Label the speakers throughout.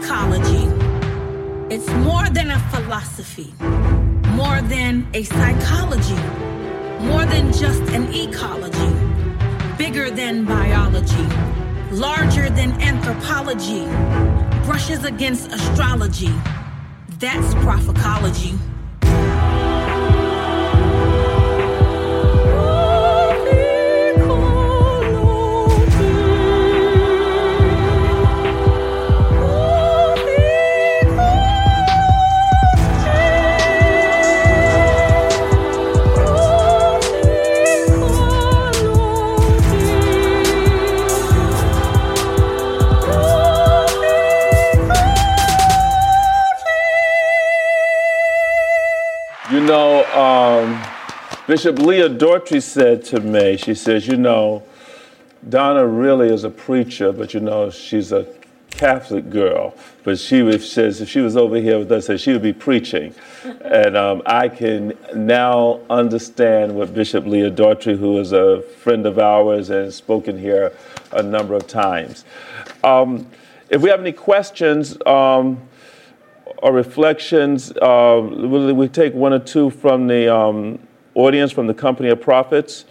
Speaker 1: Prophecology. It's more than a philosophy, more than a psychology, more than just an ecology, bigger than biology, larger than anthropology, brushes against astrology. That's prophecology.
Speaker 2: Bishop Leah Daughtry said to me, she says, you know, Donna really is a preacher, but you know, she's a Catholic girl. But she says if she was over here with us, she would be preaching. and um, I can now understand what Bishop Leah Daughtry, who is a friend of ours and has spoken here a number of times. Um, if we have any questions um, or reflections, uh, we take one or two from the um, audience from the Company of Prophets.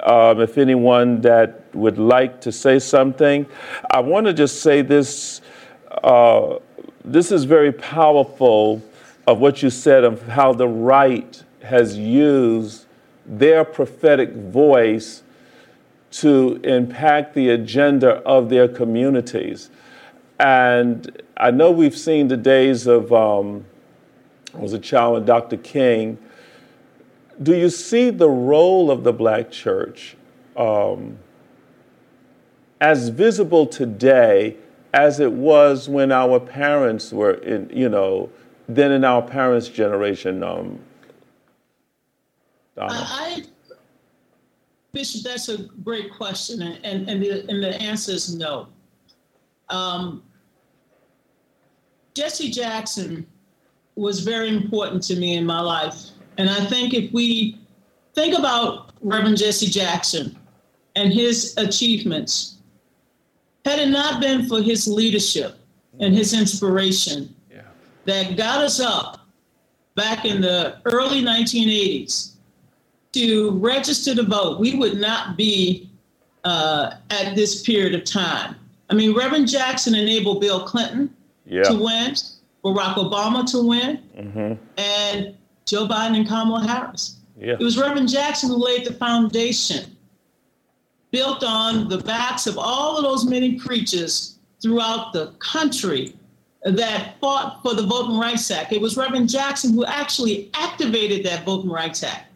Speaker 2: Um, if anyone that would like to say something, I want to just say this. Uh, this is very powerful of what you said of how the right has used their prophetic voice to impact the agenda of their communities. And I know we've seen the days of, um, I was a child with Dr. King, do you see the role of the black church um, as visible today as it was when our parents were in, you know, then in our parents' generation? Um,
Speaker 3: I, Bishop, that's a great question, and, and, the, and the answer is no. Um, Jesse Jackson was very important to me in my life. And I think if we think about Reverend Jesse Jackson and his achievements, had it not been for his leadership and his inspiration yeah. that got us up back in the early 1980s to register to vote, we would not be uh, at this period of time. I mean, Reverend Jackson enabled Bill Clinton yeah. to win, Barack Obama to win, mm-hmm. and Joe Biden and Kamala Harris. Yeah. It was Reverend Jackson who laid the foundation, built on the backs of all of those many preachers throughout the country that fought for the Voting Rights Act. It was Reverend Jackson who actually activated that Voting Rights Act,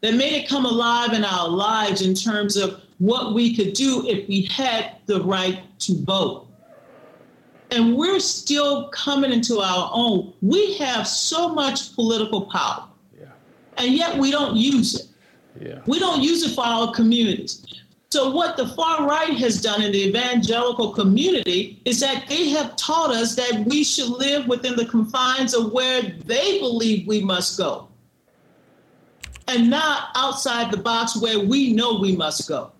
Speaker 3: that made it come alive in our lives in terms of what we could do if we had the right to vote and we're still coming into our own. We have so much political power, yeah. and yet we don't use it. Yeah. We don't use it for our communities. So, what the far right has done in the evangelical community is that they have taught us that we should live within the confines of where they believe we must go and not outside the box where we know we must go.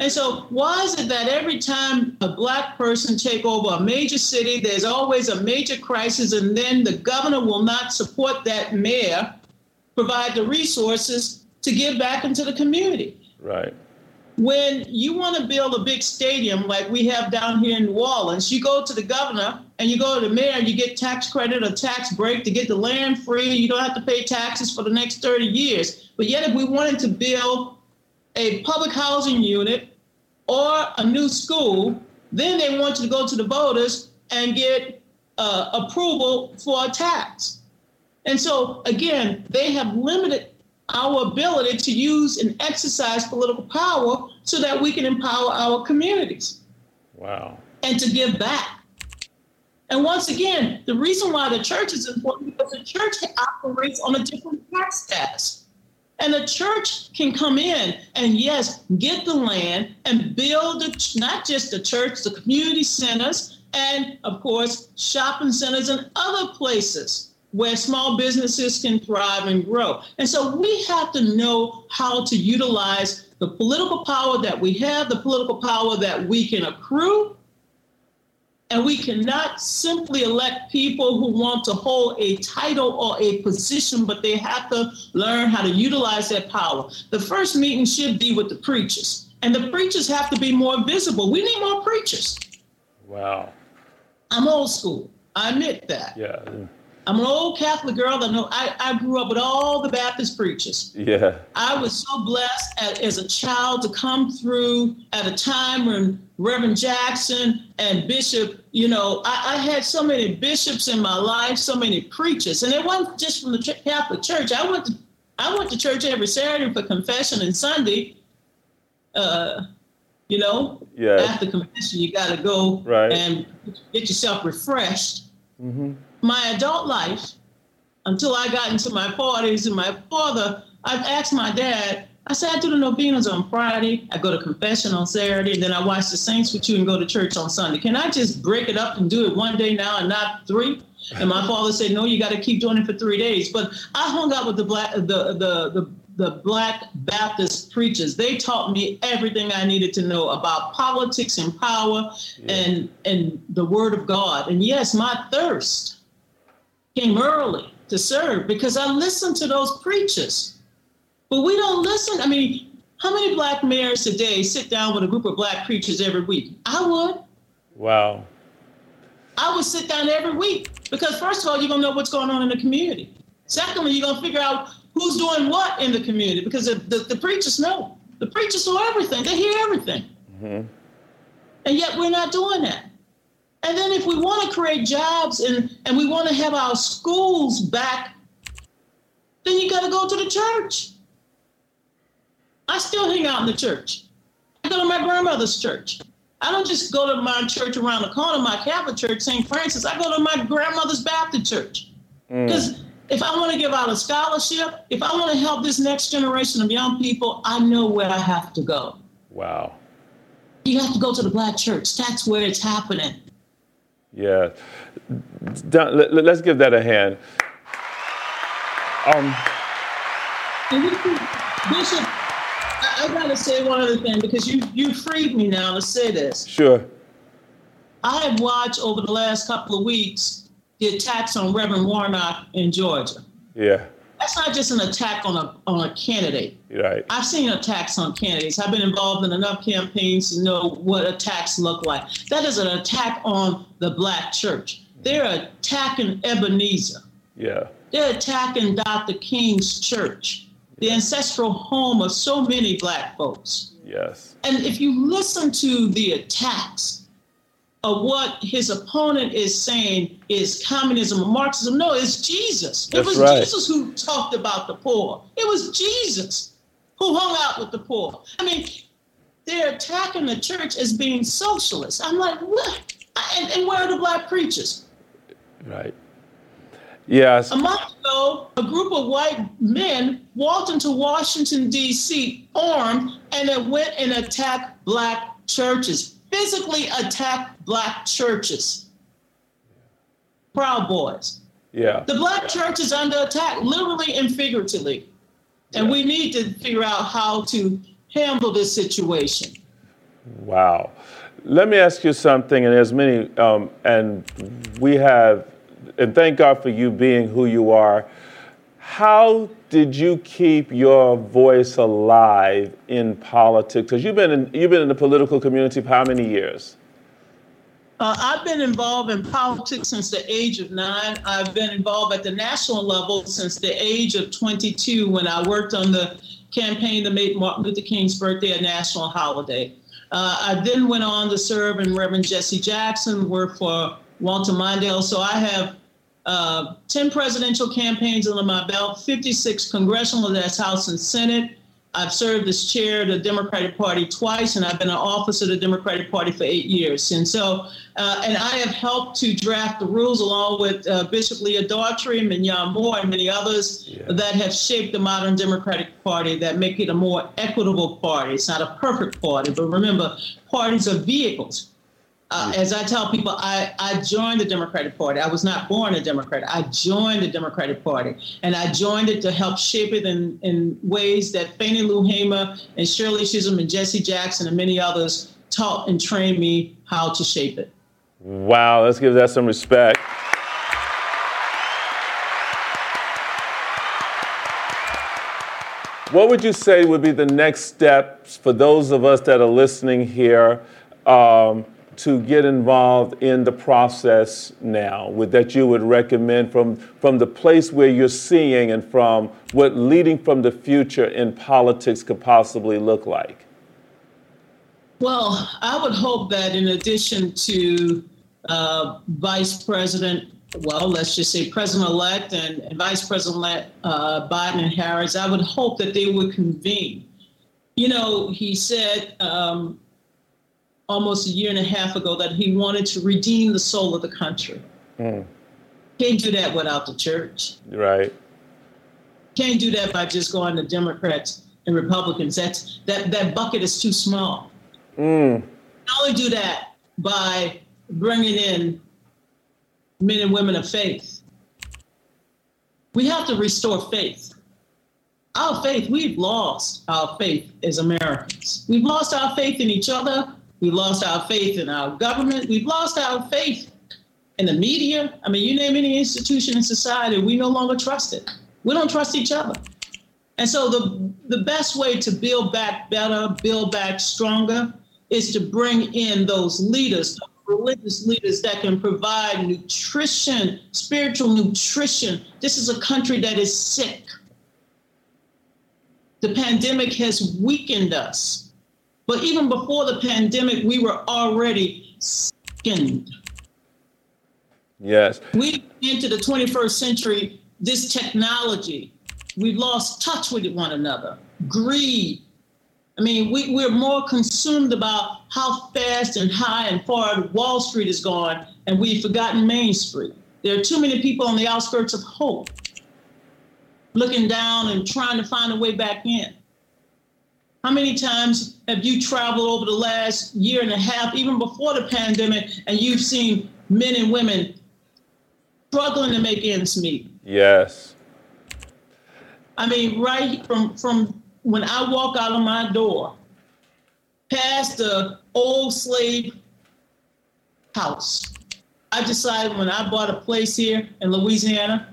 Speaker 3: And so, why is it that every time a black person take over a major city, there's always a major crisis, and then the governor will not support that mayor, provide the resources to give back into the community?
Speaker 2: Right.
Speaker 3: When you want to build a big stadium like we have down here in New Orleans, you go to the governor and you go to the mayor and you get tax credit or tax break to get the land free. You don't have to pay taxes for the next 30 years. But yet, if we wanted to build a public housing unit or a new school, then they want you to go to the voters and get uh, approval for a tax. And so, again, they have limited our ability to use and exercise political power so that we can empower our communities.
Speaker 2: Wow.
Speaker 3: And to give back. And once again, the reason why the church is important because the church operates on a different tax status. And the church can come in and, yes, get the land and build not just the church, the community centers, and of course, shopping centers and other places where small businesses can thrive and grow. And so we have to know how to utilize the political power that we have, the political power that we can accrue, and we cannot simply elect people who want to hold a title or a position, but they have to learn how to utilize that power. The first meeting should be with the preachers, and the preachers have to be more visible. We need more preachers.
Speaker 2: Wow.
Speaker 3: I'm old school. I admit that.
Speaker 2: Yeah.
Speaker 3: I'm an old Catholic girl that know I, I grew up with all the Baptist preachers.
Speaker 2: Yeah.
Speaker 3: I was so blessed as, as a child to come through at a time when Reverend Jackson and Bishop, you know, I, I had so many bishops in my life, so many preachers, and it wasn't just from the Catholic Church. I went to I went to church every Saturday for confession and Sunday. Uh, you know,
Speaker 2: Yeah.
Speaker 3: after confession, you got to go
Speaker 2: Right.
Speaker 3: and get yourself refreshed.
Speaker 2: hmm
Speaker 3: My adult life, until I got into my 40s and my father, I've asked my dad, I said, I do the novenas on Friday, I go to confession on Saturday, and then I watch the saints with you and go to church on Sunday. Can I just break it up and do it one day now and not three? And my father said, No, you got to keep doing it for three days. But I hung out with the black, the the the the black Baptist preachers. They taught me everything I needed to know about politics and power and and the Word of God. And yes, my thirst came early to serve because I listened to those preachers. But we don't listen. I mean, how many black mayors today sit down with a group of black preachers every week? I would.
Speaker 2: Wow.
Speaker 3: I would sit down every week because first of all, you're gonna know what's going on in the community. Secondly, you're gonna figure out who's doing what in the community because the, the, the preachers know. The preachers know everything. They hear everything.
Speaker 2: hmm
Speaker 3: And yet we're not doing that. And then if we want to create jobs and, and we want to have our schools back, then you got to go to the church. I still hang out in the church. I go to my grandmother's church. I don't just go to my church around the corner, my Catholic church, St. Francis. I go to my grandmother's Baptist church. Mm. Because if I want to give out a scholarship, if I want to help this next generation of young people, I know where I have to go.
Speaker 2: Wow.
Speaker 3: You have to go to the black church. That's where it's happening.
Speaker 2: Yeah. Don, let, us give that a hand. Um,
Speaker 3: And we can- Bishop, I, I gotta say one other thing because you you freed me now to say this.
Speaker 2: sure.
Speaker 3: I have watched over the last couple of weeks the attacks on Reverend Warnock in Georgia.
Speaker 2: Yeah.
Speaker 3: That's not just an attack on a on a candidate.
Speaker 2: Right.
Speaker 3: I've seen attacks on candidates. I've been involved in enough campaigns to know what attacks look like. That is an attack on the black church. They're attacking Ebenezer.
Speaker 2: Yeah.
Speaker 3: They're attacking Dr. King's church, the ancestral home of so many black folks.
Speaker 2: Yes.
Speaker 3: And if you listen to the attacks of what his opponent is saying is communism or Marxism, no, it's Jesus. It was
Speaker 2: right.
Speaker 3: Jesus who talked about the poor. It was Jesus who hung out with the poor. I mean, they're attacking the church as being socialist. I'm like, what? And, and where are the black preachers?
Speaker 2: Right. Yes.
Speaker 3: A month ago, a group of white men walked into Washington, D.C., armed, and it went and attacked black churches, physically attacked black churches. Proud Boys.
Speaker 2: Yeah.
Speaker 3: The black church is under attack, literally and figuratively. And we need to figure out how to handle this situation.
Speaker 2: Wow. Let me ask you something, and there's many, um, and we have, and thank God for you being who you are. How did you keep your voice alive in politics? Because you've been in, you've been in the political community for how many years?
Speaker 3: Uh, I've been involved in politics since the age of nine. I've been involved at the national level since the age of 22 when I worked on the campaign to make Martin Luther King's birthday a national holiday. Uh, I then went on to serve in Reverend Jesse Jackson, work for Walter Mondale. So I have uh, 10 presidential campaigns under my belt, 56 congressional, that's House and Senate. I've served as chair of the Democratic Party twice, and I've been an officer of the Democratic Party for eight years. And so, uh, and I have helped to draft the rules along with uh, Bishop Leah Daughtry, Minyon Moore, and many others
Speaker 2: Yeah.
Speaker 3: that have shaped the modern Democratic Party that make it a more equitable party. It's not a perfect party, but remember, parties are vehicles. Uh, as I tell people, I, I joined the Democratic Party. I was not born a Democrat. I joined the Democratic Party, and I joined it to help shape it in, in ways that Fannie Lou Hamer and Shirley Chisholm and Jesse Jackson and many others taught and trained me how to shape it.
Speaker 2: Wow, let's give that some respect. What would you say would be the next steps for those of us that are listening here um, to get involved in the process now? Would that you would recommend from from the place where you're seeing and from what leading from the future in politics could possibly look like?
Speaker 3: Well, I would hope that in addition to uh, Vice President, well, let's just say President-elect and, and Vice President-elect uh, Biden and Harris, I would hope that they would convene. You know, he said um, almost a year and a half ago that he wanted to redeem the soul of the country. Mm. Can't do that without the church.
Speaker 2: Right.
Speaker 3: Can't do that by just going to Democrats and Republicans. That's that that bucket is too small. Mm. only do that by bringing in men and women of faith. We have to restore faith. Our faith, we've lost our faith as Americans. We've lost our faith in each other. We've lost our faith in our government. We've lost our faith in the media. I mean, you name any institution in society, we no longer trust it. We don't trust each other. And so the the best way to build back better, build back stronger, is to bring in those leaders, religious leaders that can provide nutrition, spiritual nutrition. This is a country that is sick. The pandemic has weakened us. But even before the pandemic, we were already sickened.
Speaker 2: Yes.
Speaker 3: We into the 21st century, this technology, we've lost touch with one another. Greed, I mean, we, we're more consumed about how fast and high and far Wall Street is going, and we've forgotten Main Street. There are too many people on the outskirts of hope looking down and trying to find a way back in. How many times have you traveled over the last year and a half, even before the pandemic, and you've seen men and women struggling to make ends meet?
Speaker 2: Yes.
Speaker 3: I mean, right from from when I walk out of my door, past the old slave house, I decided when I bought a place here in Louisiana,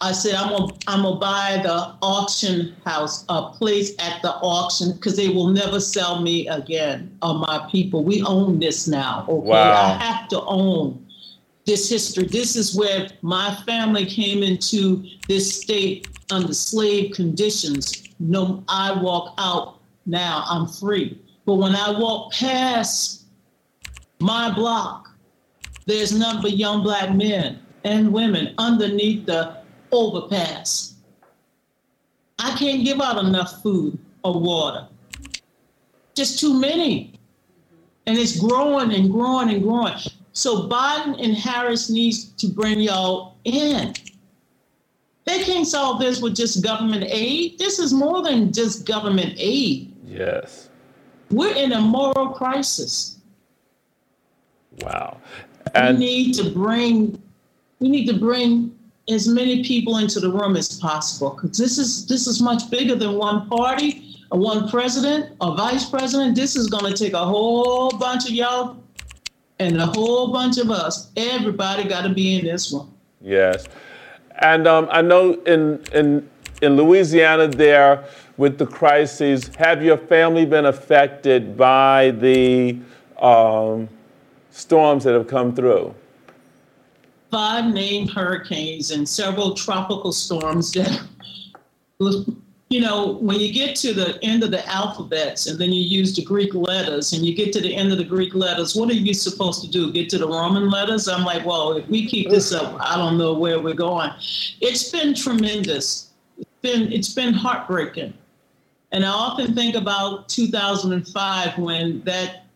Speaker 3: I said I'm gonna I'm gonna buy the auction house, a place at the auction, because they will never sell me again. Or my people, we own this now. Okay, wow. I have to own this history. This is where my family came into this state under slave conditions no, I walk out now, I'm free. But when I walk past my block, there's none but young black men and women underneath the overpass. I can't give out enough food or water. Just too many. And it's growing and growing and growing. So Biden and Harris needs to bring y'all in. They can't solve this with just government aid. This is more than just government aid.
Speaker 2: Yes.
Speaker 3: We're in a moral crisis.
Speaker 2: Wow.
Speaker 3: And we need to bring we need to bring as many people into the room as possible because this is this is much bigger than one party or one president or vice president. This is going to take a whole bunch of y'all and a whole bunch of us. Everybody got to be in this one.
Speaker 2: Yes. And um, I know in, in, in Louisiana there, with the crises, have your family been affected by the um, storms that have come through?
Speaker 3: Five named hurricanes and several tropical storms that you know, when you get to the end of the alphabets and then you use the Greek letters and you get to the end of the Greek letters, what are you supposed to do? Get to the Roman letters? I'm like, well, if we keep this up, I don't know where we're going. It's been tremendous. It's been it's been heartbreaking. And I often think about 2005 when that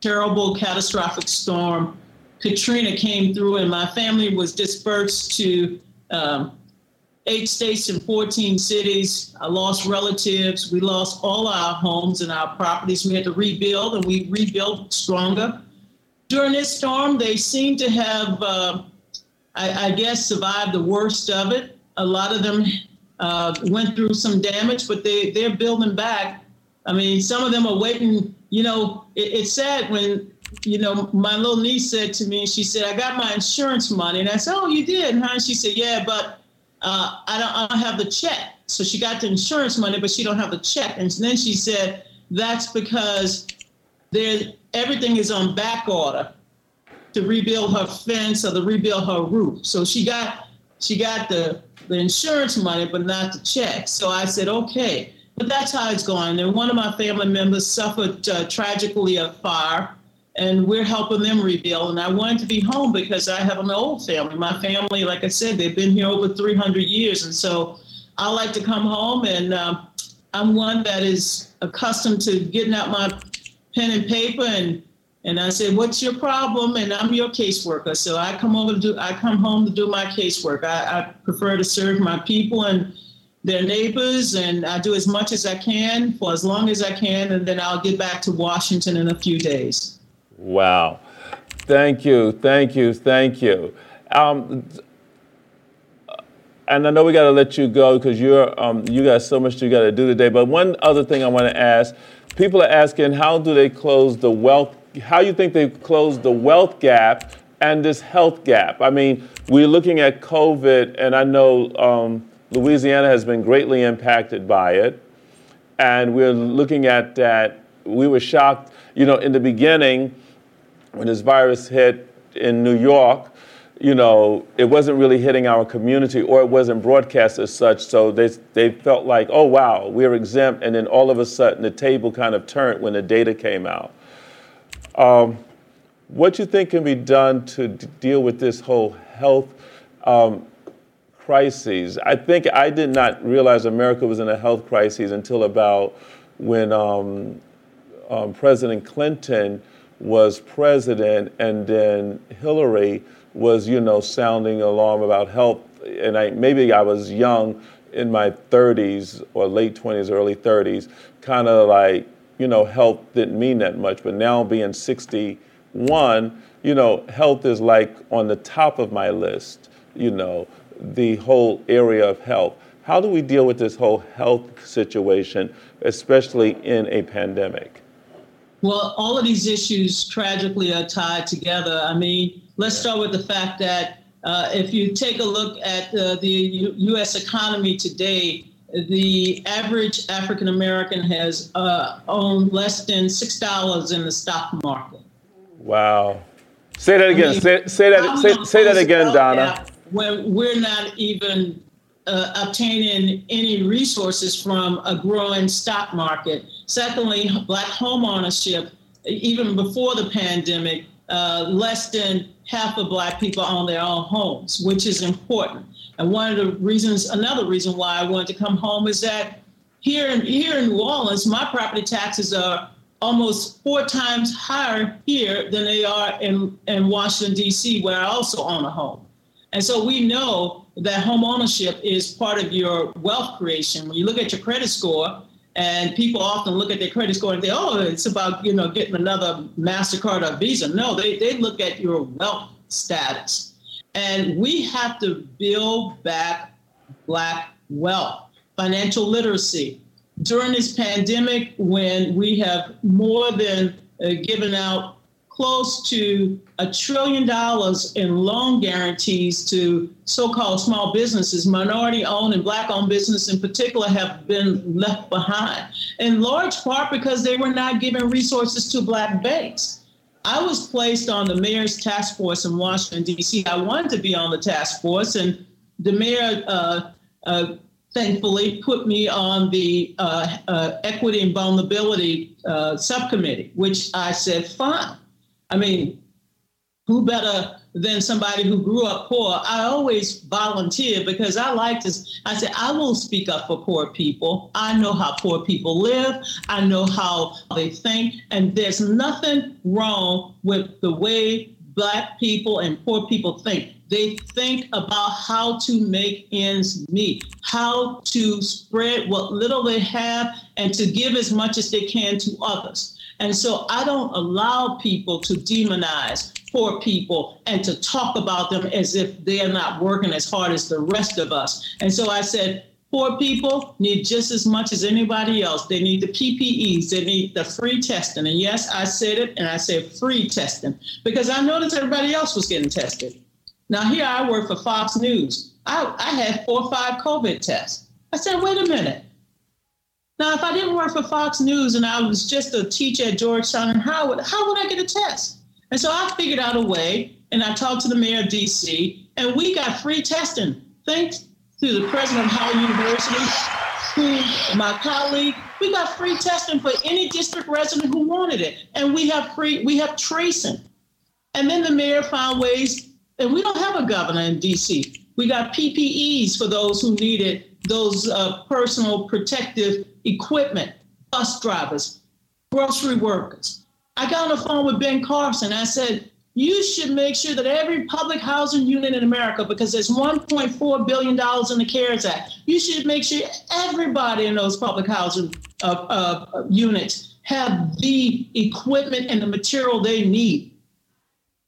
Speaker 3: terrible catastrophic storm Katrina came through and my family was dispersed to um, eight states and 14 cities. I lost relatives. We lost all our homes and our properties. We had to rebuild, and we rebuilt stronger. During this storm, they seem to have, uh, I, I, guess, survived the worst of it. A lot of them uh, went through some damage, but they, they're building back. I mean, some of them are waiting. You know, it, it's sad when you know, my little niece said to me, she said, I got my insurance money. And I said, Oh, you did, huh? And she said, Yeah, but uh, I, don't, I don't have the check. So she got the insurance money, but she don't have the check. And then she said, That's because there everything is on back order to rebuild her fence or to rebuild her roof. So she got she got the the insurance money, but not the check. So I said, okay. But that's how it's going. And one of my family members suffered uh, tragically a fire, and we're helping them rebuild. And I wanted to be home because I have an old family. My family, like I said, they've been here over 300 years. And so I like to come home, and uh, I'm one that is accustomed to getting out my pen and paper and and I said, "What's your problem?" And I'm your caseworker, so I come over to do. I come home to do my casework. I, I prefer to serve my people and their neighbors, and I do as much as I can for as long as I can, and then I'll get back to Washington in a few days.
Speaker 2: Wow, thank you, thank you, thank you. Um, and I know we got to let you go because you're um, you got so much you got to do today. But one other thing I want to ask: people are asking, how do they close the wealth how you think they've closed the wealth gap and this health gap. I mean, we're looking at COVID, and I know um, Louisiana has been greatly impacted by it. And we're looking at that. We were shocked, you know, in the beginning when this virus hit in New York, you know, it wasn't really hitting our community or it wasn't broadcast as such. So they, they felt like, oh, wow, we're exempt. And then all of a sudden the table kind of turned when the data came out. Um, what you think can be done to d- deal with this whole health um, crises? I think I did not realize America was in a health crisis until about when um, um President Clinton was president, and then Hillary was, you know, sounding alarm about health. And I maybe I was young in my 30s or late 20s, early 30s, kind of like you know, health didn't mean that much. But now being 61, you know, health is like on the top of my list, you know, the whole area of health. How do we deal with this whole health situation, especially in a pandemic?
Speaker 3: Well, all of these issues tragically are tied together. I mean, let's start with the fact that uh, if you take a look at uh, the U- U.S. economy today, the average African American has uh, owned less than six dollars in the stock market.
Speaker 2: Wow! Say that again. I mean, say, say that. Say, say that again, Donna.
Speaker 3: When we're not even uh, obtaining any resources from a growing stock market. Secondly, black home ownership, even before the pandemic, uh, less than half of black people own their own homes, which is important. And one of the reasons, another reason why I wanted to come home is that here in here in New Orleans, my property taxes are almost four times higher here than they are in, in Washington, D.C., where I also own a home. And so we know that home ownership is part of your wealth creation. When you look at your credit score, and people often look at their credit score and say, oh, it's about you know getting another MasterCard or Visa. No, they, they look at your wealth status. And we have to build back Black wealth, financial literacy. During this pandemic, when we have more than uh, given out close to a trillion dollars in loan guarantees to so-called small businesses, minority-owned and black-owned business in particular have been left behind, in large part because they were not given resources to black banks. I was placed on the mayor's task force in Washington, D.C. I wanted to be on the task force, and the mayor uh, uh, thankfully put me on the uh, uh equity and vulnerability uh, subcommittee, which I said, fine. I mean, who better than somebody who grew up poor. I always volunteer because I like to, I said, I will speak up for poor people. I know how poor people live. I know how they think. And there's nothing wrong with the way Black people and poor people think. They think about how to make ends meet, how to spread what little they have, and to give as much as they can to others. And so I don't allow people to demonize poor people and to talk about them as if they are not working as hard as the rest of us. And so I said, Poor people need just as much as anybody else. They need the PPEs, they need the free testing. And yes, I said it, and I said free testing because I noticed everybody else was getting tested. Now, here I work for Fox News. I, I had four or five COVID tests. I said, wait a minute. Now, if I didn't work for Fox News and I was just a teacher at Georgetown and Howard, how would I get a test? And so I figured out a way, and I talked to the mayor of DC, and we got free testing. Thanks to the president of Howard University, to my colleague, we got free testing for any district resident who wanted it. And we have free, we have tracing. And then the mayor found ways, and we don't have a governor in DC. We got PPEs for those who needed those uh, personal protective equipment, bus drivers, grocery workers. I got on the phone with Ben Carson. I said, you should make sure that every public housing unit in America, because there's $1.4 billion in the CARES Act, you should make sure everybody in those public housing uh, uh, units have the equipment and the material they need.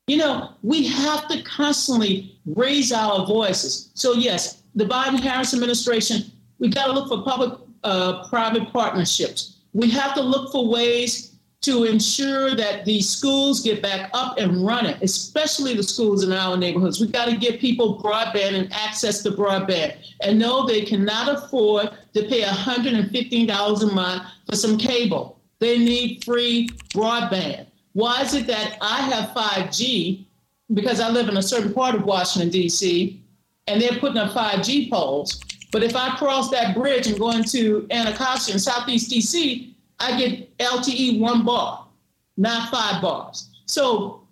Speaker 3: You know, we have to constantly raise our voices. So, yes, the Biden Harris administration, we got to look for public uh, private partnerships. We have to look for ways to ensure that these schools get back up and running, especially the schools in our neighborhoods. We've got to give people broadband and access to broadband. And no, they cannot afford to pay $115 a month for some cable. They need free broadband. Why is it that I have 5G because I live in a certain part of Washington, D.C., and they're putting up 5G poles? But if I cross that bridge and go into Anacostia in Southeast D.C., I get LTE one bar, not five bars. So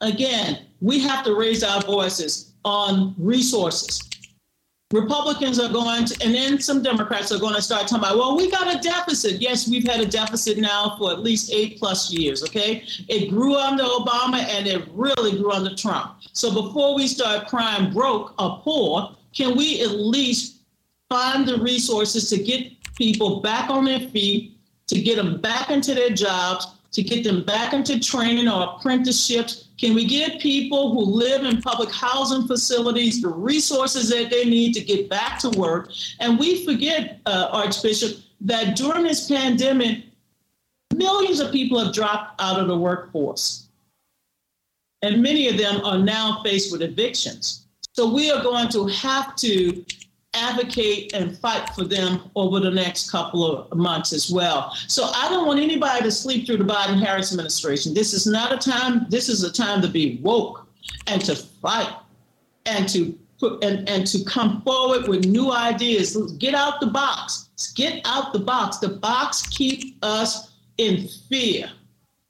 Speaker 3: again, we have to raise our voices on resources. Republicans are going to, and then some Democrats are going to start talking about, well, we got a deficit. Yes, we've had a deficit now for at least eight plus years, okay? It grew under Obama and it really grew under Trump. So before we start crying broke or poor, can we at least find the resources to get people back on their feet to get them back into their jobs, to get them back into training or apprenticeships? Can we give people who live in public housing facilities the resources that they need to get back to work? And we forget, uh, Archbishop, that during this pandemic, millions of people have dropped out of the workforce. And many of them are now faced with evictions. So we are going to have to advocate and fight for them over the next couple of months as well. So I don't want anybody to sleep through the Biden Harris administration. This is not a time, this is a time to be woke and to fight and to put and, and to come forward with new ideas. Get out the box. Get out the box. The box keep us in fear.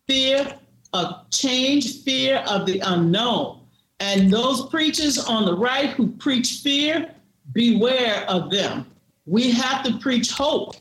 Speaker 3: Fear of change, fear of the unknown. And those preachers on the right who preach fear, beware of them. We have to preach hope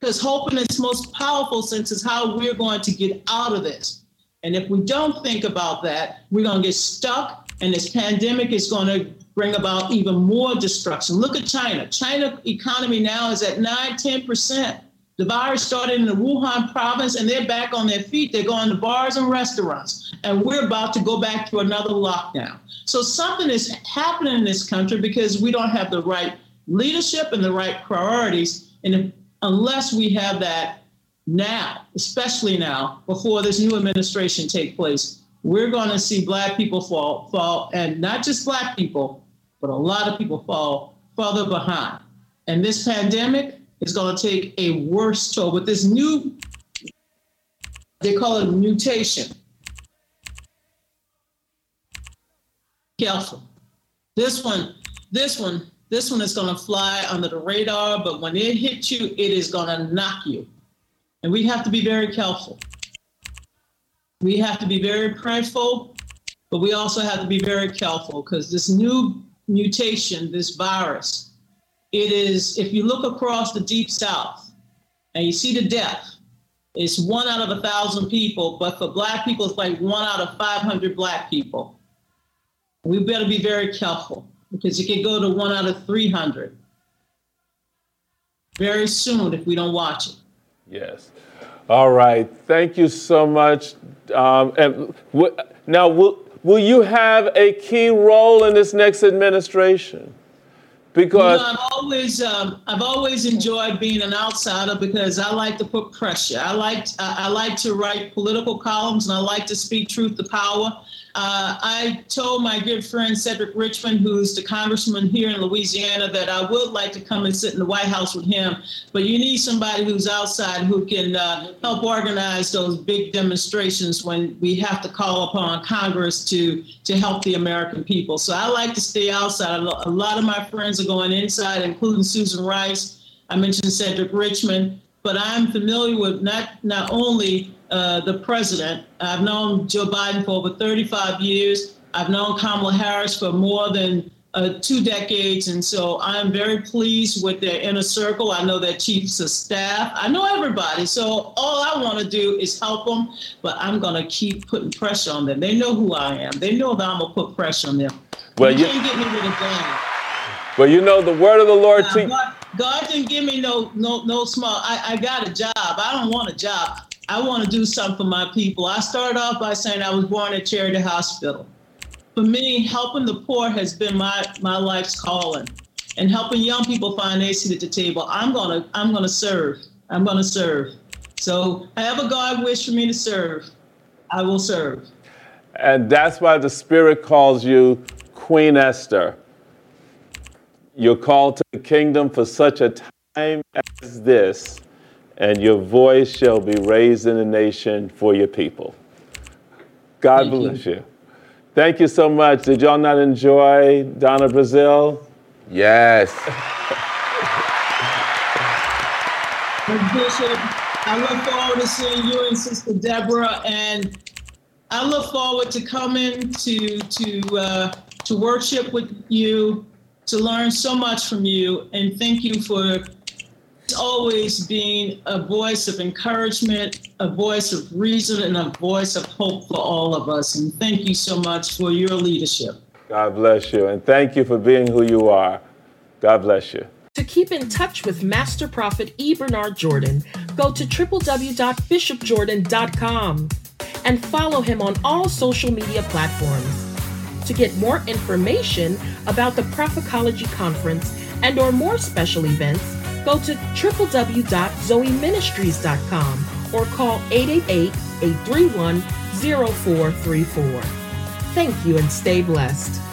Speaker 3: because hope in its most powerful sense is how we're going to get out of this. And if we don't think about that, we're going to get stuck, and this pandemic is going to bring about even more destruction. Look at China. China economy now is at 9, 10%. The virus started in the Wuhan province and they're back on their feet. They're going to bars and restaurants. And we're about to go back to another lockdown. So something is happening in this country because we don't have the right leadership and the right priorities. And if, unless we have that now, especially now, before this new administration take place, we're going to see black people fall, fall, and not just black people, but a lot of people fall further behind. And this pandemic is going to take a worse toll with this new, they call it mutation. Careful. This one, this one, this one is going to fly under the radar, but when it hits you, it is going to knock you. And we have to be very careful. We have to be very prayerful, but we also have to be very careful because this new mutation, this virus, it is, if you look across the deep south and you see the death, it's one out of a thousand people, but for black people, it's like one out of 500 black people. We better be very careful because it could go to one out of 300 very soon if we don't watch it.
Speaker 2: Yes. All right. Thank you so much. Um, and w- now, will, will you have a key role in this next administration? Because
Speaker 3: you know, I've always um, I've always enjoyed being an outsider because I like to put pressure. I like I, I like to write political columns and I like to speak truth to power. Uh, I told my good friend Cedric Richmond, who's the congressman here in Louisiana, that I would like to come and sit in the White House with him. But you need somebody who's outside who can uh, help organize those big demonstrations when we have to call upon Congress to to help the American people. So I like to stay outside. A lot of my friends are going inside, including Susan Rice. I mentioned Cedric Richmond, but I'm familiar with not not only uh, the president. I've known Joe Biden for over 35 years. I've known Kamala Harris for more than uh, two decades. And so I'm very pleased with their inner circle. I know their chiefs of staff. I know everybody. So all I want to do is help them, but I'm going to keep putting pressure on them. They know who I am. They know that I'm going to put pressure on them. Well, you, you can't get me with a gun.
Speaker 2: Well, you know the word of the Lord. Uh,
Speaker 3: God, God, didn't give me no no no small. I, I got a job. I don't want a job. I want to do something for my people. I started off by saying I was born at Charity Hospital. For me, helping the poor has been my, my life's calling. And helping young people find their seat at the table. I'm gonna I'm gonna serve. I'm gonna serve. So however God wish for me to serve, I will serve.
Speaker 2: And that's why the Spirit calls you Queen Esther. You're called to the kingdom for such a time as this and your voice shall be raised in the nation for your people. God Thank bless you. you. Thank you so much. Did y'all not enjoy Donna Brazile?
Speaker 4: Yes.
Speaker 3: Bishop, I look forward to seeing you and Sister Deborah, and I look forward to coming to to uh, to worship with you, to learn so much from you, and thank you for always being a voice of encouragement, a voice of reason, and a voice of hope for all of us. And thank you so much for your leadership.
Speaker 2: God bless you. And thank you for being who you are. God bless you.
Speaker 5: To keep in touch with Master Prophet E. Bernard Jordan, go to www.bishopjordan.com and follow him on all social media platforms. To get more information about the Prophecology Conference and or more special events, go to www.zoeministries.com or call 888-831-0434. Thank you and stay blessed.